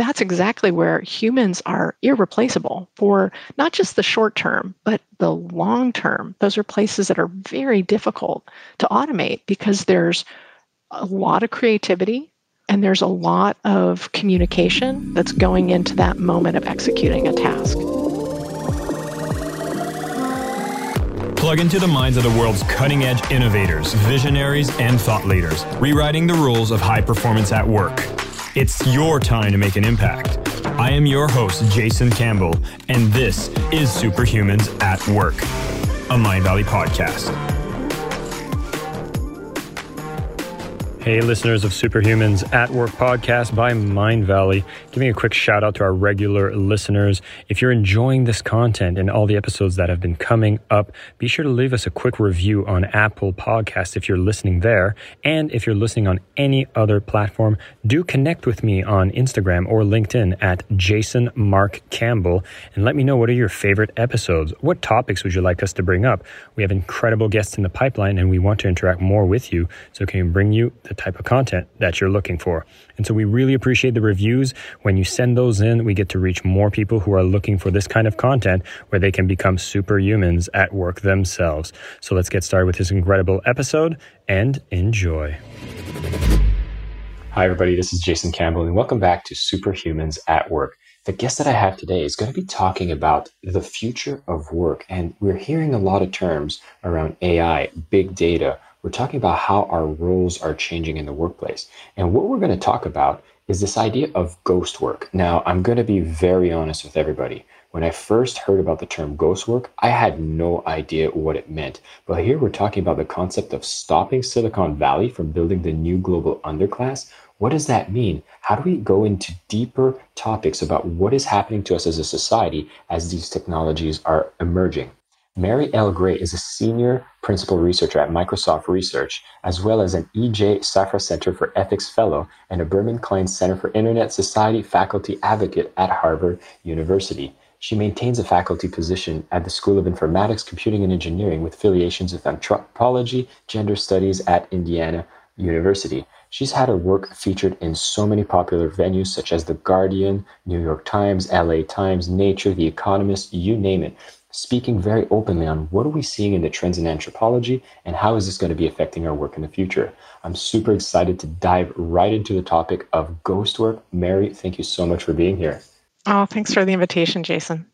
that's exactly where humans are irreplaceable for not just the short term, but the long term. Those are places that are very difficult to automate because there's a lot of creativity and there's a lot of communication that's going into that moment of executing a task. Plug into the minds of the world's cutting edge innovators, visionaries, and thought leaders, rewriting the rules of high performance at work. It's your time to make an impact. I am your host, Jason Campbell, and this is Superhumans at Work, a Mindvalley podcast. Hey, listeners of Superhumans at Work podcast by Mindvalley. Giving a quick shout out to our regular listeners. If you're enjoying this content and all the episodes that have been coming up, be sure to leave us a quick review on Apple Podcasts if you're listening there. And if you're listening on any other platform, do connect with me on Instagram or LinkedIn at Jason Mark Campbell and let me know what are your favorite episodes. What topics would you like us to bring up? We have incredible guests in the pipeline and we want to interact more with you. So can bring you the type of content that you're looking for. And so we really appreciate the reviews. When you send those in, we get to reach more people who are looking for this kind of content where they can become superhumans at work themselves. So let's get started with this incredible episode and enjoy. Hi, everybody. This is Jason Campbell, and welcome back to Superhumans at Work. The guest that I have today is going to be talking about the future of work. And we're hearing a lot of terms around AI, big data, we're talking about how our roles are changing in the workplace. And what we're going to talk about is this idea of ghost work. Now, I'm going to be very honest with everybody. When I first heard about the term ghost work, I had no idea what it meant. But here we're talking about the concept of stopping Silicon Valley from building the new global underclass. What does that mean? How do we go into deeper topics about what is happening to us as a society as these technologies are emerging? Mary L. Gray is a senior principal researcher at Microsoft Research, as well as an E.J. Safra Center for Ethics Fellow and a Berkman Klein Center for Internet Society faculty advocate at Harvard University. She maintains a faculty position at the School of Informatics, Computing, and Engineering with affiliations with anthropology, gender studies at Indiana University. She's had her work featured in so many popular venues such as The Guardian, New York Times, LA Times, Nature, The Economist, you name it speaking very openly on what are we seeing in the trends in anthropology and how is this going to be affecting our work in the future. I'm super excited to dive right into the topic of ghost work. Mary, thank you so much for being here. Oh, thanks for the invitation, Jason.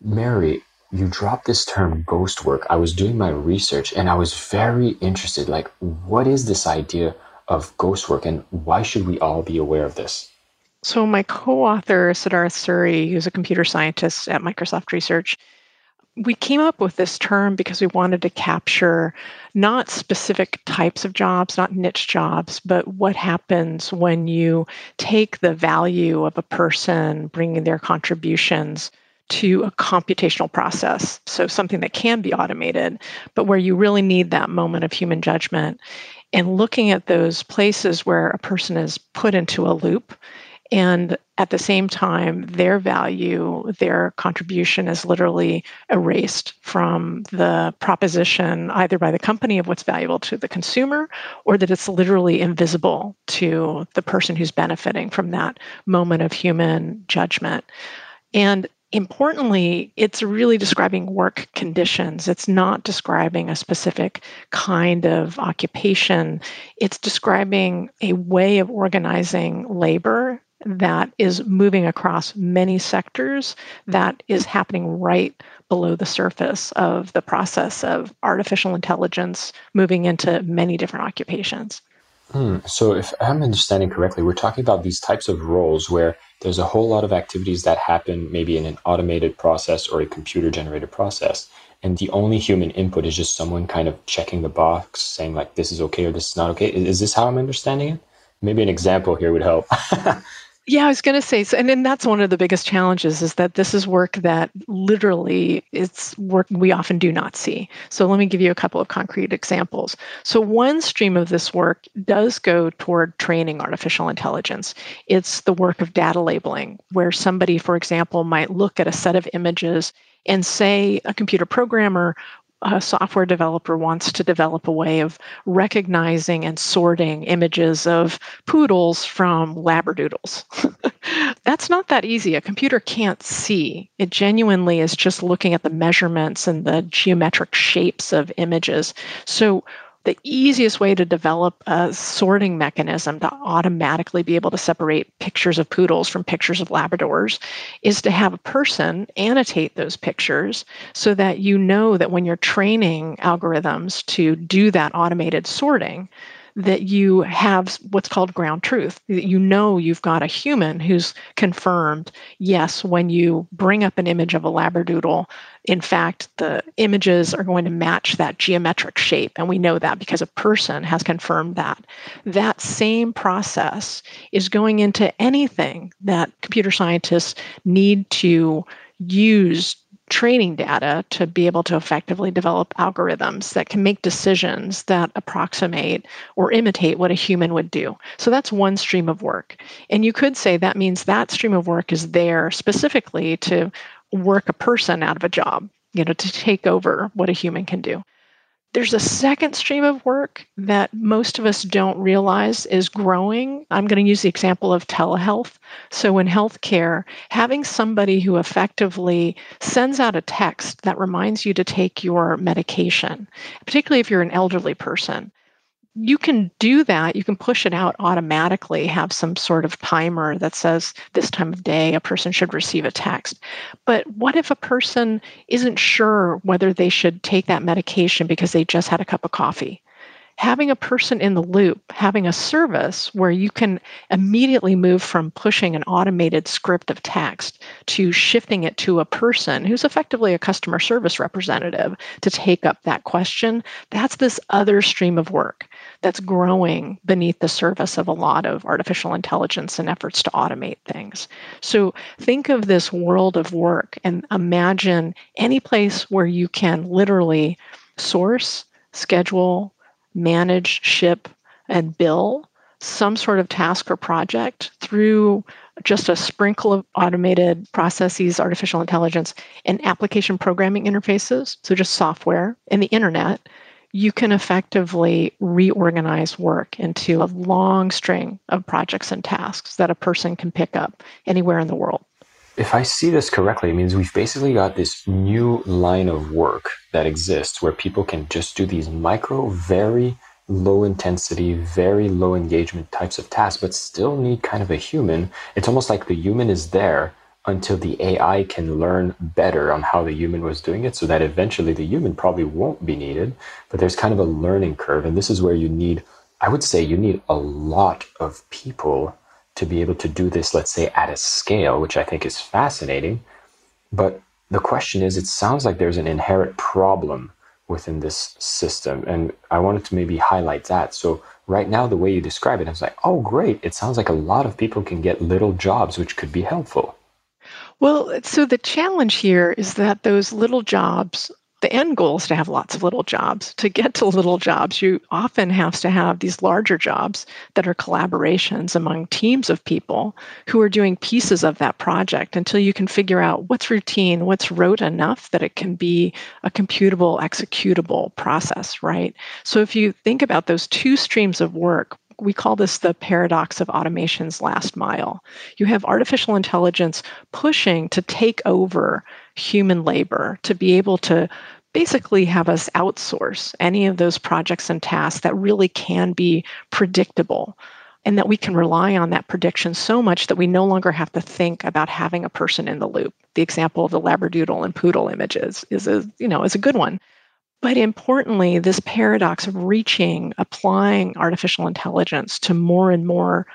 Mary, you dropped this term ghost work. I was doing my research and I was very interested. Like, what is this idea of ghost work and why should we all be aware of this? So, my co author, Siddharth Suri, who's a computer scientist at Microsoft Research, we came up with this term because we wanted to capture not specific types of jobs, not niche jobs, but what happens when you take the value of a person bringing their contributions to a computational process. So, something that can be automated, but where you really need that moment of human judgment. And looking at those places where a person is put into a loop and at the same time, their value, their contribution is literally erased from the proposition, either by the company of what's valuable to the consumer, or that it's literally invisible to the person who's benefiting from that moment of human judgment. And importantly, it's really describing work conditions. It's not describing a specific kind of occupation. It's describing a way of organizing labor that is moving across many sectors that is happening right below the surface of the process of artificial intelligence moving into many different occupations. Hmm. So, if I'm understanding correctly, we're talking about these types of roles where there's a whole lot of activities that happen maybe in an automated process or a computer generated process. And the only human input is just someone kind of checking the box saying, like, this is okay or this is not okay. Is this how I'm understanding it? Maybe an example here would help. Yeah, I was going to say, so, and then that's one of the biggest challenges is that this is work that literally it's work we often do not see. So let me give you a couple of concrete examples. So one stream of this work does go toward training artificial intelligence. It's the work of data labeling, where somebody, for example, might look at a set of images and say a computer programmer a software developer wants to develop a way of recognizing and sorting images of poodles from labradoodles. That's not that easy. A computer can't see. It genuinely is just looking at the measurements and the geometric shapes of images. So the easiest way to develop a sorting mechanism to automatically be able to separate pictures of poodles from pictures of Labradors is to have a person annotate those pictures so that you know that when you're training algorithms to do that automated sorting, that you have what's called ground truth. That you know you've got a human who's confirmed, yes, when you bring up an image of a Labradoodle, in fact, the images are going to match that geometric shape. And we know that because a person has confirmed that. That same process is going into anything that computer scientists need to use training data to be able to effectively develop algorithms that can make decisions that approximate or imitate what a human would do. So that's one stream of work. And you could say that means that stream of work is there specifically to work a person out of a job, you know, to take over what a human can do. There's a second stream of work that most of us don't realize is growing. I'm going to use the example of telehealth. So, in healthcare, having somebody who effectively sends out a text that reminds you to take your medication, particularly if you're an elderly person, you can do that. You can push it out automatically, have some sort of timer that says this time of day a person should receive a text. But what if a person isn't sure whether they should take that medication because they just had a cup of coffee? having a person in the loop, having a service where you can immediately move from pushing an automated script of text to shifting it to a person who's effectively a customer service representative to take up that question, that's this other stream of work that's growing beneath the surface of a lot of artificial intelligence and efforts to automate things. So think of this world of work and imagine any place where you can literally source, schedule, manage, ship, and bill some sort of task or project through just a sprinkle of automated processes, artificial intelligence, and application programming interfaces, so just software and the internet, you can effectively reorganize work into a long string of projects and tasks that a person can pick up anywhere in the world. If I see this correctly, it means we've basically got this new line of work that exists where people can just do these micro, very low intensity, very low engagement types of tasks, but still need kind of a human. It's almost like the human is there until the AI can learn better on how the human was doing it so that eventually the human probably won't be needed. But there's kind of a learning curve. And this is where you need, I would say, you need a lot of people to be able to do this, let's say, at a scale, which I think is fascinating. But the question is, it sounds like there's an inherent problem within this system. And I wanted to maybe highlight that. So, right now, the way you describe it, I was like, oh, great. It sounds like a lot of people can get little jobs, which could be helpful. Well, so the challenge here is that those little jobs, the end goal is to have lots of little jobs. To get to little jobs, you often have to have these larger jobs that are collaborations among teams of people who are doing pieces of that project until you can figure out what's routine, what's rote enough that it can be a computable, executable process, right? So if you think about those two streams of work, we call this the paradox of automation's last mile. You have artificial intelligence pushing to take over human labor to be able to basically have us outsource any of those projects and tasks that really can be predictable and that we can rely on that prediction so much that we no longer have to think about having a person in the loop. The example of the labradoodle and poodle images is a, you know, is a good one. But importantly, this paradox of reaching, applying artificial intelligence to more and more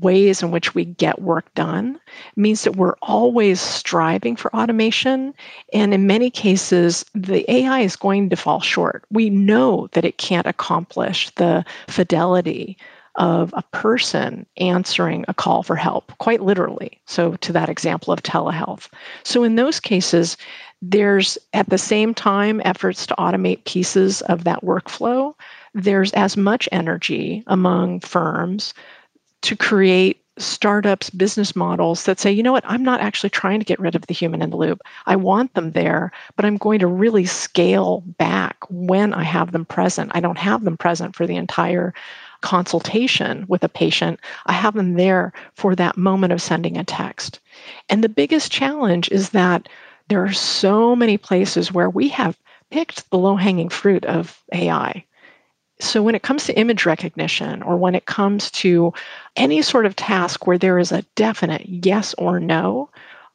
ways in which we get work done means that we're always striving for automation. And in many cases, the AI is going to fall short. We know that it can't accomplish the fidelity of a person answering a call for help, quite literally. So, to that example of telehealth. So, in those cases, there's at the same time efforts to automate pieces of that workflow. There's as much energy among firms to create startups business models that say, you know what, I'm not actually trying to get rid of the human in the loop. I want them there, but I'm going to really scale back when I have them present. I don't have them present for the entire consultation with a patient. I have them there for that moment of sending a text. And the biggest challenge is that there are so many places where we have picked the low hanging fruit of AI. So, when it comes to image recognition or when it comes to any sort of task where there is a definite yes or no,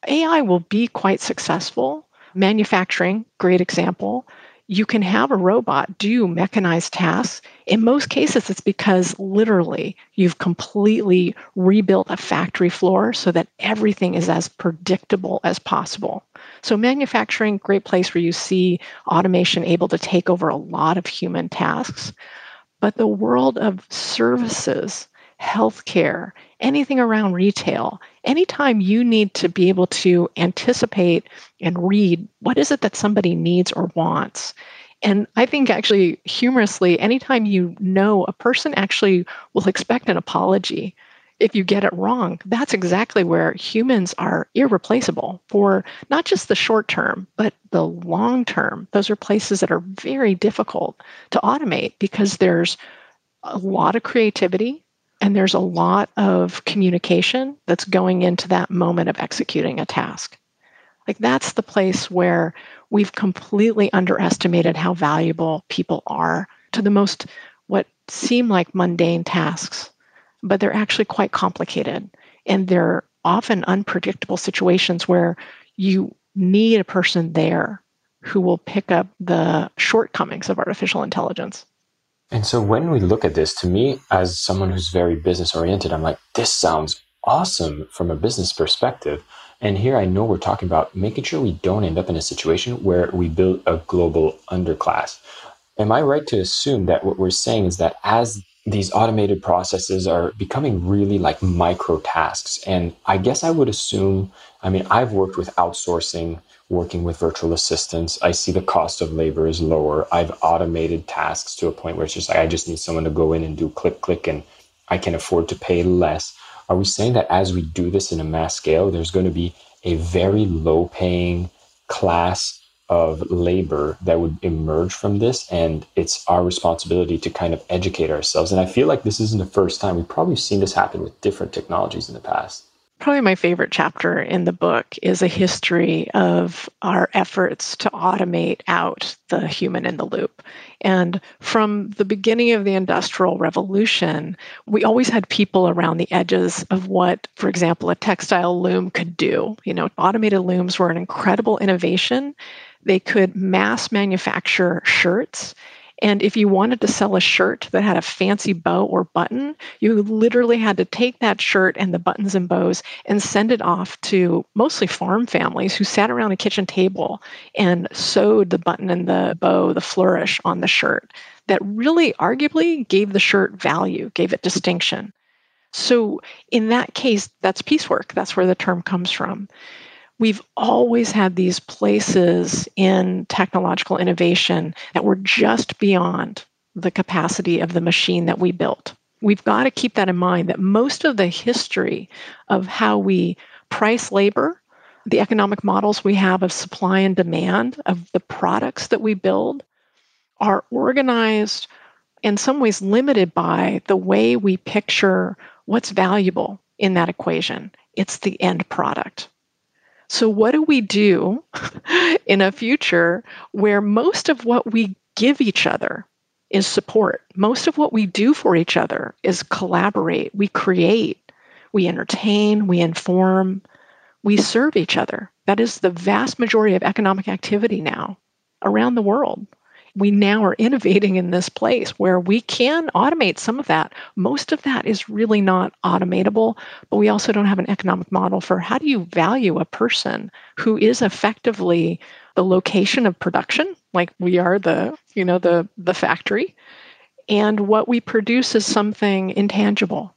AI will be quite successful. Manufacturing, great example. You can have a robot do mechanized tasks. In most cases, it's because literally you've completely rebuilt a factory floor so that everything is as predictable as possible. So, manufacturing, great place where you see automation able to take over a lot of human tasks. But the world of services, healthcare, anything around retail, anytime you need to be able to anticipate and read what is it that somebody needs or wants. And I think actually, humorously, anytime you know a person actually will expect an apology if you get it wrong, that's exactly where humans are irreplaceable for not just the short term, but the long term. Those are places that are very difficult to automate because there's a lot of creativity and there's a lot of communication that's going into that moment of executing a task. Like that's the place where we've completely underestimated how valuable people are to the most what seem like mundane tasks but they're actually quite complicated. And they're often unpredictable situations where you need a person there who will pick up the shortcomings of artificial intelligence. And so when we look at this, to me, as someone who's very business oriented, I'm like, this sounds awesome from a business perspective. And here I know we're talking about making sure we don't end up in a situation where we build a global underclass. Am I right to assume that what we're saying is that as these automated processes are becoming really like micro tasks. And I guess I would assume, I mean, I've worked with outsourcing, working with virtual assistants. I see the cost of labor is lower. I've automated tasks to a point where it's just like, I just need someone to go in and do click, click, and I can afford to pay less. Are we saying that as we do this in a mass scale, there's going to be a very low paying class of labor that would emerge from this and it's our responsibility to kind of educate ourselves and i feel like this isn't the first time we've probably seen this happen with different technologies in the past probably my favorite chapter in the book is a history of our efforts to automate out the human in the loop. And from the beginning of the Industrial Revolution, we always had people around the edges of what, for example, a textile loom could do. You know, automated looms were an incredible innovation they could mass manufacture shirts. And if you wanted to sell a shirt that had a fancy bow or button, you literally had to take that shirt and the buttons and bows and send it off to mostly farm families who sat around a kitchen table and sewed the button and the bow, the flourish on the shirt. That really arguably gave the shirt value, gave it distinction. So, in that case, that's piecework. That's where the term comes from we've always had these places in technological innovation that were just beyond the capacity of the machine that we built. We've got to keep that in mind that most of the history of how we price labor, the economic models we have of supply and demand of the products that we build, are organized in some ways limited by the way we picture what's valuable in that equation. It's the end product. So, what do we do in a future where most of what we give each other is support? Most of what we do for each other is collaborate, we create, we entertain, we inform, we serve each other. That is the vast majority of economic activity now around the world we now are innovating in this place where we can automate some of that. Most of that is really not automatable, but we also don't have an economic model for how do you value a person who is effectively the location of production, like we are the, you know, the the factory, and what we produce is something intangible.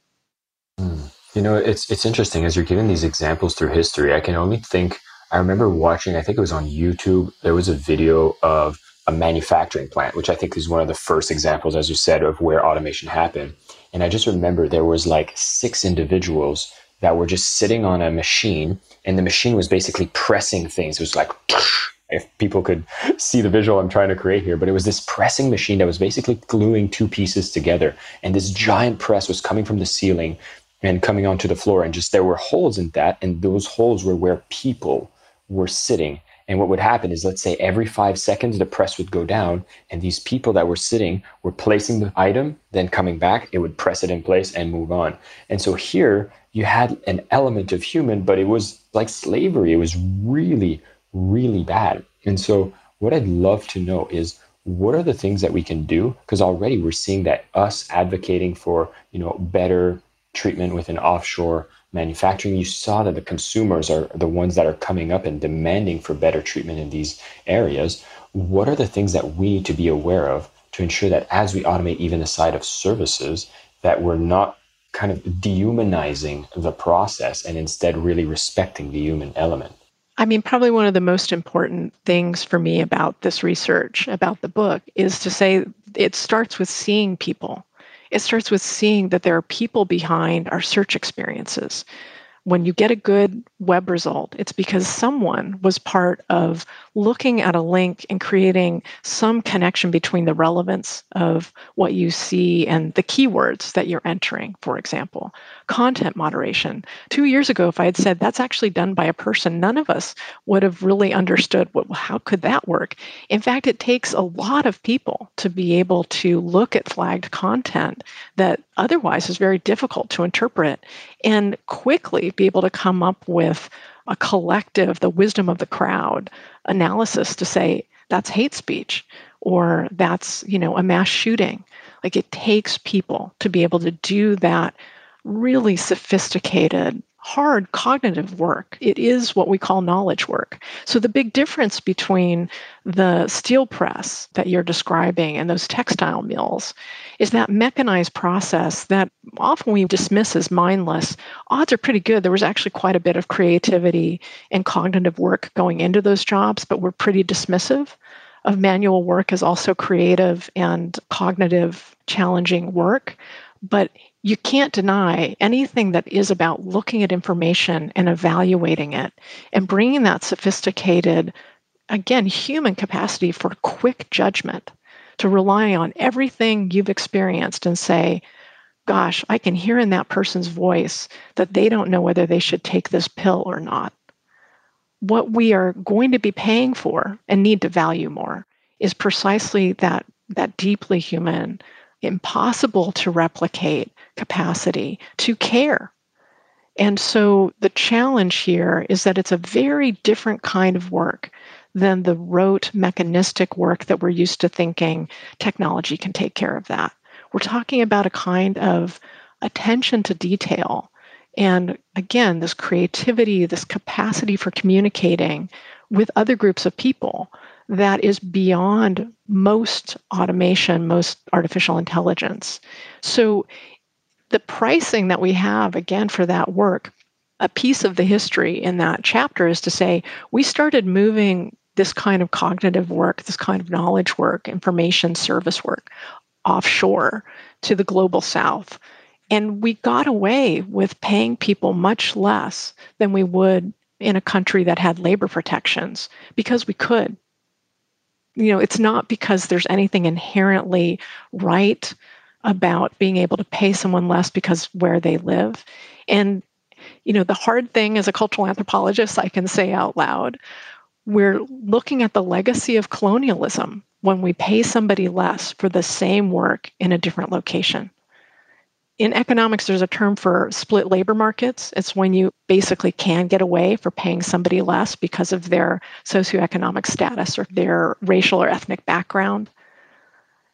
Mm. You know, it's it's interesting as you're giving these examples through history. I can only think I remember watching, I think it was on YouTube, there was a video of a manufacturing plant, which I think is one of the first examples, as you said, of where automation happened. And I just remember there was like six individuals that were just sitting on a machine and the machine was basically pressing things. It was like, if people could see the visual I'm trying to create here, but it was this pressing machine that was basically gluing two pieces together. And this giant press was coming from the ceiling and coming onto the floor. And just there were holes in that. And those holes were where people were sitting. And what would happen is, let's say every five seconds, the press would go down, and these people that were sitting were placing the item, then coming back, it would press it in place and move on. And so here you had an element of human, but it was like slavery. It was really, really bad. And so, what I'd love to know is what are the things that we can do? Because already we're seeing that us advocating for you know better treatment within offshore manufacturing, you saw that the consumers are the ones that are coming up and demanding for better treatment in these areas. What are the things that we need to be aware of to ensure that as we automate even the side of services, that we're not kind of dehumanizing the process and instead really respecting the human element. I mean, probably one of the most important things for me about this research, about the book, is to say it starts with seeing people. It starts with seeing that there are people behind our search experiences when you get a good web result, it's because someone was part of looking at a link and creating some connection between the relevance of what you see and the keywords that you're entering, for example. Content moderation. Two years ago, if I had said that's actually done by a person, none of us would have really understood well, how could that work? In fact, it takes a lot of people to be able to look at flagged content that otherwise is very difficult to interpret and quickly be able to come up with a collective, the wisdom of the crowd analysis to say that's hate speech or that's, you know, a mass shooting. Like it takes people to be able to do that really sophisticated hard cognitive work. It is what we call knowledge work. So, the big difference between the steel press that you're describing and those textile mills is that mechanized process that often we dismiss as mindless. Odds are pretty good. There was actually quite a bit of creativity and cognitive work going into those jobs, but we're pretty dismissive of manual work as also creative and cognitive challenging work. But you can't deny anything that is about looking at information and evaluating it and bringing that sophisticated, again, human capacity for quick judgment to rely on everything you've experienced and say, gosh, I can hear in that person's voice that they don't know whether they should take this pill or not. What we are going to be paying for and need to value more is precisely that, that deeply human, impossible to replicate capacity to care. And so the challenge here is that it's a very different kind of work than the rote mechanistic work that we're used to thinking technology can take care of that. We're talking about a kind of attention to detail. And again, this creativity, this capacity for communicating with other groups of people that is beyond most automation, most artificial intelligence. So the pricing that we have, again, for that work, a piece of the history in that chapter is to say we started moving this kind of cognitive work, this kind of knowledge work, information service work offshore to the global south. And we got away with paying people much less than we would in a country that had labor protections because we could. You know, it's not because there's anything inherently right about being able to pay someone less because where they live. And, you know, the hard thing as a cultural anthropologist, I can say out loud, we're looking at the legacy of colonialism when we pay somebody less for the same work in a different location. In economics, there's a term for split labor markets. It's when you basically can get away for paying somebody less because of their socioeconomic status or their racial or ethnic background.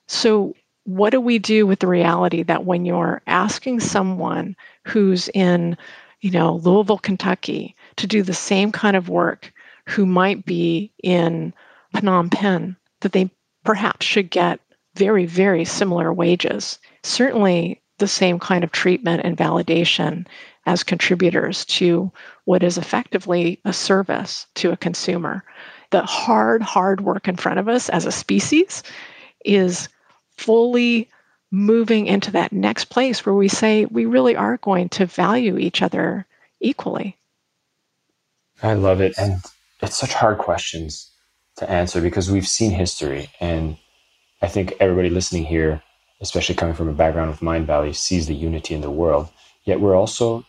So what do we do with the reality that when you're asking someone who's in, you know, Louisville, Kentucky to do the same kind of work who might be in Phnom Penh, that they perhaps should get very, very similar wages. Certainly the same kind of treatment and validation as contributors to what is effectively a service to a consumer. The hard, hard work in front of us as a species is fully moving into that next place where we say we really are going to value each other equally. I love it. And it's such hard questions to answer because we've seen history. And I think everybody listening here, especially coming from a background with Mindvalley, sees the unity in the world. Yet we're also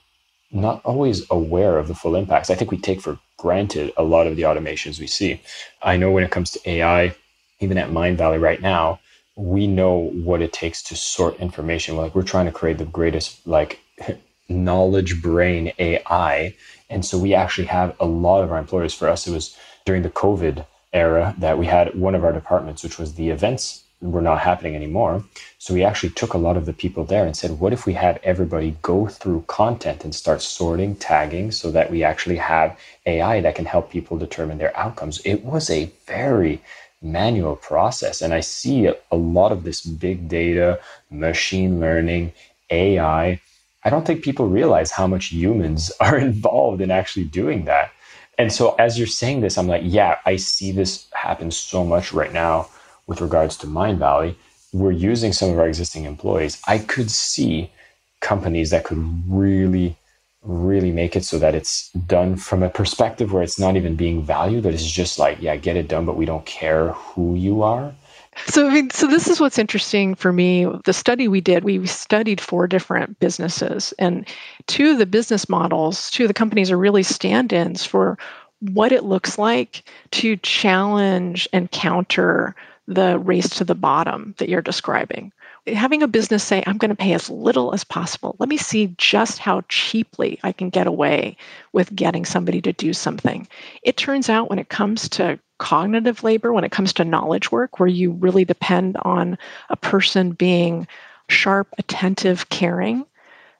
not always aware of the full impacts. I think we take for granted a lot of the automations we see. I know when it comes to AI, even at Mindvalley right now, we know what it takes to sort information. Like we're trying to create the greatest like knowledge brain AI. And so we actually have a lot of our employers. For us, it was during the COVID era that we had one of our departments, which was the events were not happening anymore. So we actually took a lot of the people there and said, what if we have everybody go through content and start sorting, tagging so that we actually have AI that can help people determine their outcomes? It was a very manual process. And I see a lot of this big data, machine learning, AI. I don't think people realize how much humans are involved in actually doing that. And so as you're saying this, I'm like, yeah, I see this happen so much right now with regards to Mindvalley. We're using some of our existing employees. I could see companies that could really really make it so that it's done from a perspective where it's not even being valued, but it's just like, yeah, get it done, but we don't care who you are. So, I mean, so this is what's interesting for me. The study we did, we studied four different businesses, and two of the business models, two of the companies are really stand ins for what it looks like to challenge and counter the race to the bottom that you're describing having a business say, I'm going to pay as little as possible. Let me see just how cheaply I can get away with getting somebody to do something. It turns out when it comes to cognitive labor, when it comes to knowledge work, where you really depend on a person being sharp, attentive, caring,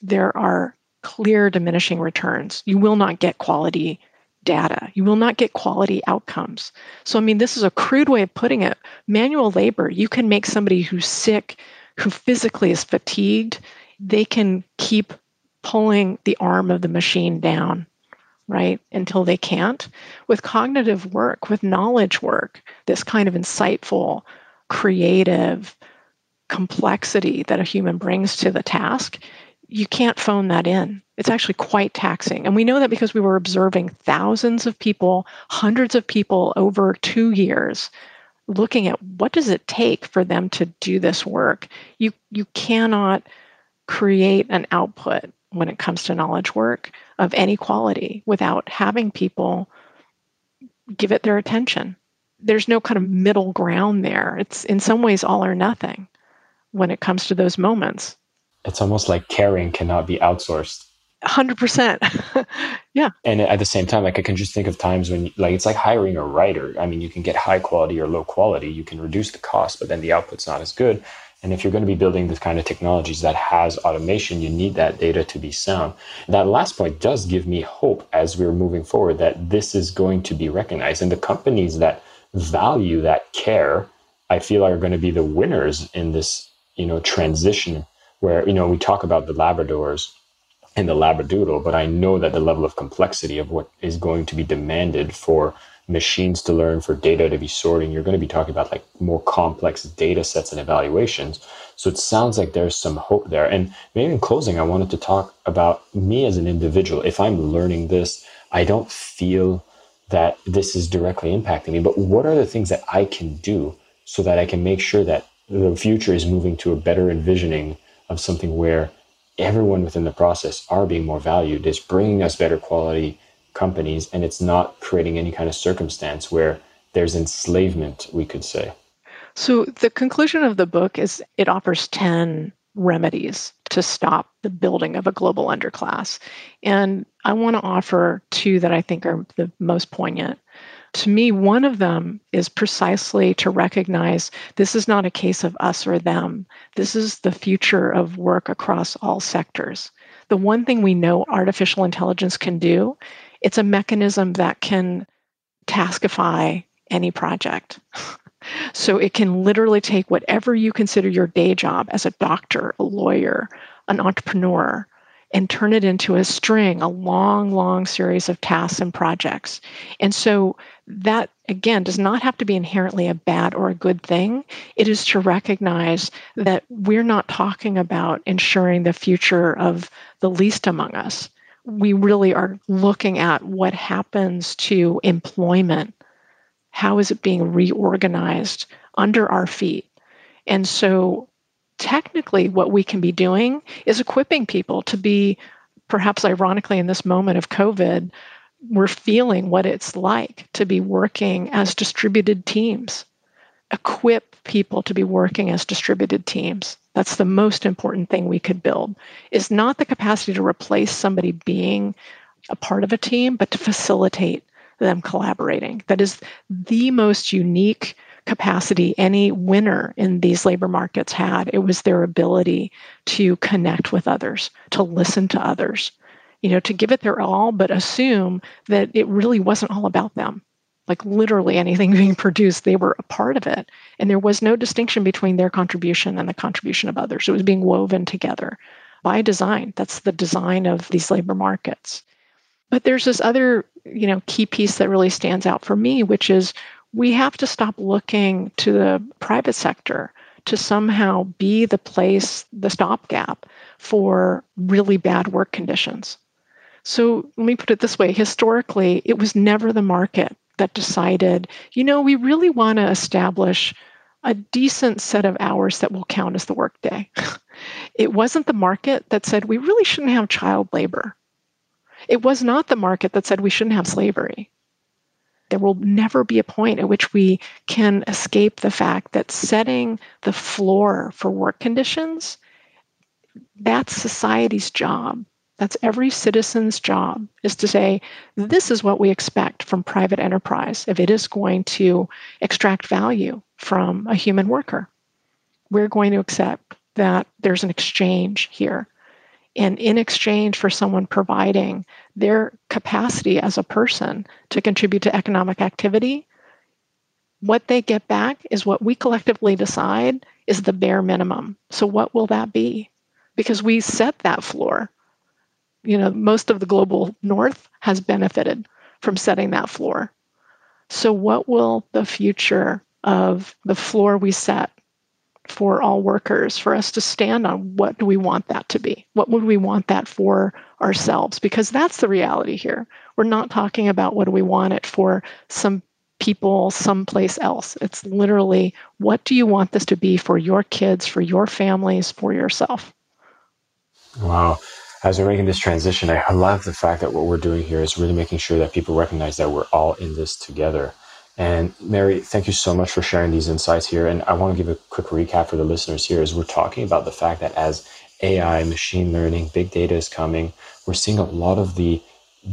there are clear diminishing returns. You will not get quality data. You will not get quality outcomes. So, I mean, this is a crude way of putting it. Manual labor, you can make somebody who's sick, who physically is fatigued, they can keep pulling the arm of the machine down, right, until they can't. With cognitive work, with knowledge work, this kind of insightful, creative complexity that a human brings to the task, you can't phone that in. It's actually quite taxing. And we know that because we were observing thousands of people, hundreds of people over two years looking at what does it take for them to do this work. You you cannot create an output when it comes to knowledge work of any quality without having people give it their attention. There's no kind of middle ground there. It's in some ways all or nothing when it comes to those moments. It's almost like caring cannot be outsourced 100% yeah. And at the same time like i can just think of times when like it's like hiring a writer. I mean you can get high quality or low quality. You can reduce the cost but then the output's not as good. And if you're going to be building the kind of technologies that has automation you need that data to be sound. That last point does give me hope as we're moving forward that this is going to be recognized. And the companies that value that care i feel are going to be the winners in this you know transition where you know we talk about the labradors in the labradoodle, but I know that the level of complexity of what is going to be demanded for machines to learn, for data to be sorting, you're going to be talking about like more complex data sets and evaluations. So it sounds like there's some hope there. And maybe in closing, I wanted to talk about me as an individual. If I'm learning this, I don't feel that this is directly impacting me, but what are the things that I can do so that I can make sure that the future is moving to a better envisioning of something where everyone within the process are being more valued. It's bringing us better quality companies, and it's not creating any kind of circumstance where there's enslavement, we could say. So, the conclusion of the book is it offers 10 remedies to stop the building of a global underclass. And I want to offer two that I think are the most poignant. To me, one of them is precisely to recognize this is not a case of us or them. This is the future of work across all sectors. The one thing we know artificial intelligence can do, it's a mechanism that can taskify any project. so it can literally take whatever you consider your day job as a doctor, a lawyer, an entrepreneur, and turn it into a string, a long, long series of tasks and projects. And so that, again, does not have to be inherently a bad or a good thing. It is to recognize that we're not talking about ensuring the future of the least among us. We really are looking at what happens to employment. How is it being reorganized under our feet? And so technically what we can be doing is equipping people to be perhaps ironically in this moment of covid we're feeling what it's like to be working as distributed teams. Equip people to be working as distributed teams. That's the most important thing we could build. Is not the capacity to replace somebody being a part of a team but to facilitate them collaborating. That is the most unique capacity any winner in these labor markets had. It was their ability to connect with others, to listen to others, you know, to give it their all, but assume that it really wasn't all about them. Like literally anything being produced, they were a part of it. And there was no distinction between their contribution and the contribution of others. It was being woven together by design. That's the design of these labor markets. But there's this other, you know, key piece that really stands out for me, which is we have to stop looking to the private sector to somehow be the place, the stopgap for really bad work conditions. So let me put it this way historically, it was never the market that decided, you know, we really want to establish a decent set of hours that will count as the workday. it wasn't the market that said we really shouldn't have child labor. It was not the market that said we shouldn't have slavery there will never be a point at which we can escape the fact that setting the floor for work conditions that's society's job. That's every citizen's job is to say this is what we expect from private enterprise if it is going to extract value from a human worker. We're going to accept that there's an exchange here and in exchange for someone providing their capacity as a person to contribute to economic activity, what they get back is what we collectively decide is the bare minimum. So, what will that be? Because we set that floor. You know, most of the global north has benefited from setting that floor. So, what will the future of the floor we set for all workers for us to stand on what do we want that to be. What would we want that for ourselves? Because that's the reality here. We're not talking about what do we want it for some people someplace else. It's literally what do you want this to be for your kids for your families for yourself? Wow. As we're making this transition i love the fact that what we're doing here is really making sure that people recognize that we're all in this together and Mary, thank you so much for sharing these insights here. And I want to give a quick recap for the listeners here as we're talking about the fact that as AI, machine learning, big data is coming, we're seeing a lot of the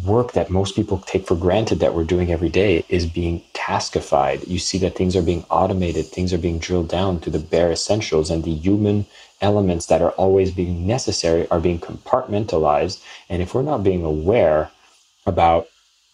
work that most people take for granted that we're doing every day is being taskified. You see that things are being automated, things are being drilled down to the bare essentials, and the human elements that are always being necessary are being compartmentalized. And if we're not being aware about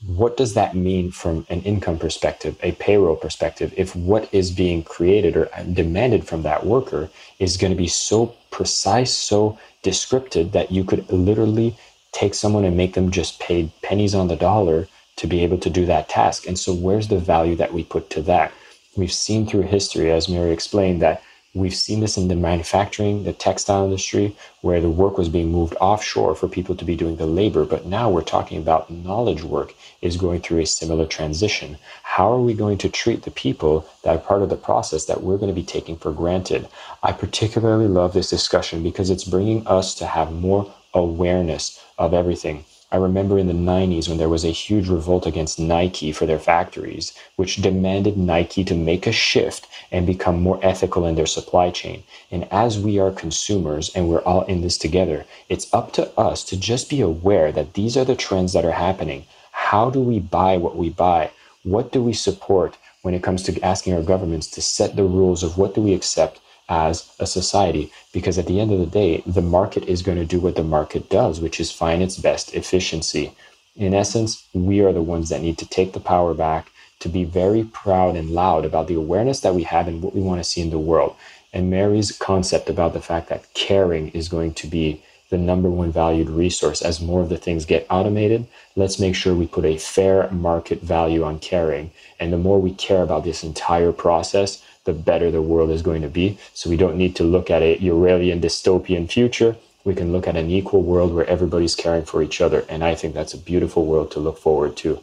what does that mean from an income perspective, a payroll perspective, if what is being created or demanded from that worker is going to be so precise, so descriptive that you could literally take someone and make them just pay pennies on the dollar to be able to do that task. And so, where's the value that we put to that? We've seen through history, as Mary explained, that We've seen this in the manufacturing, the textile industry, where the work was being moved offshore for people to be doing the labor. But now we're talking about knowledge work is going through a similar transition. How are we going to treat the people that are part of the process that we're going to be taking for granted? I particularly love this discussion because it's bringing us to have more awareness of everything. I remember in the 90s when there was a huge revolt against Nike for their factories, which demanded Nike to make a shift and become more ethical in their supply chain. And as we are consumers and we're all in this together, it's up to us to just be aware that these are the trends that are happening. How do we buy what we buy? What do we support when it comes to asking our governments to set the rules of what do we accept as a society. Because at the end of the day the market is going to do what the market does which is find its best efficiency. In essence we are the ones that need to take the power back to be very proud and loud about the awareness that we have and what we want to see in the world. And mary's concept about the fact that caring is going to be the number one valued resource as more of the things get automated. Let's make sure we put a fair market value on caring. And the more we care about this entire process, the better the world is going to be. So we don't need to look at a Orwellian dystopian future. We can look at an equal world where everybody's caring for each other. And I think that's a beautiful world to look forward to.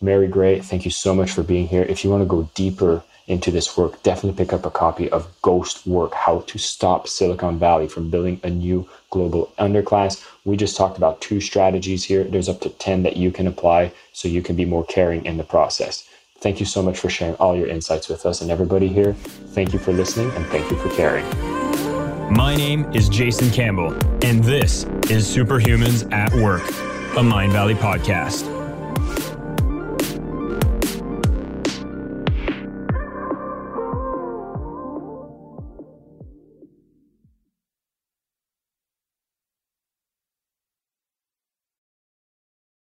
Mary Gray, thank you so much for being here. If you want to go deeper into this work, definitely pick up a copy of Ghost Work How to Stop Silicon Valley from Building a New Global Underclass. We just talked about two strategies here. There's up to 10 that you can apply so you can be more caring in the process. Thank you so much for sharing all your insights with us. And everybody here, thank you for listening and thank you for caring. My name is Jason Campbell, and this is Superhumans at Work, a Mindvalley podcast.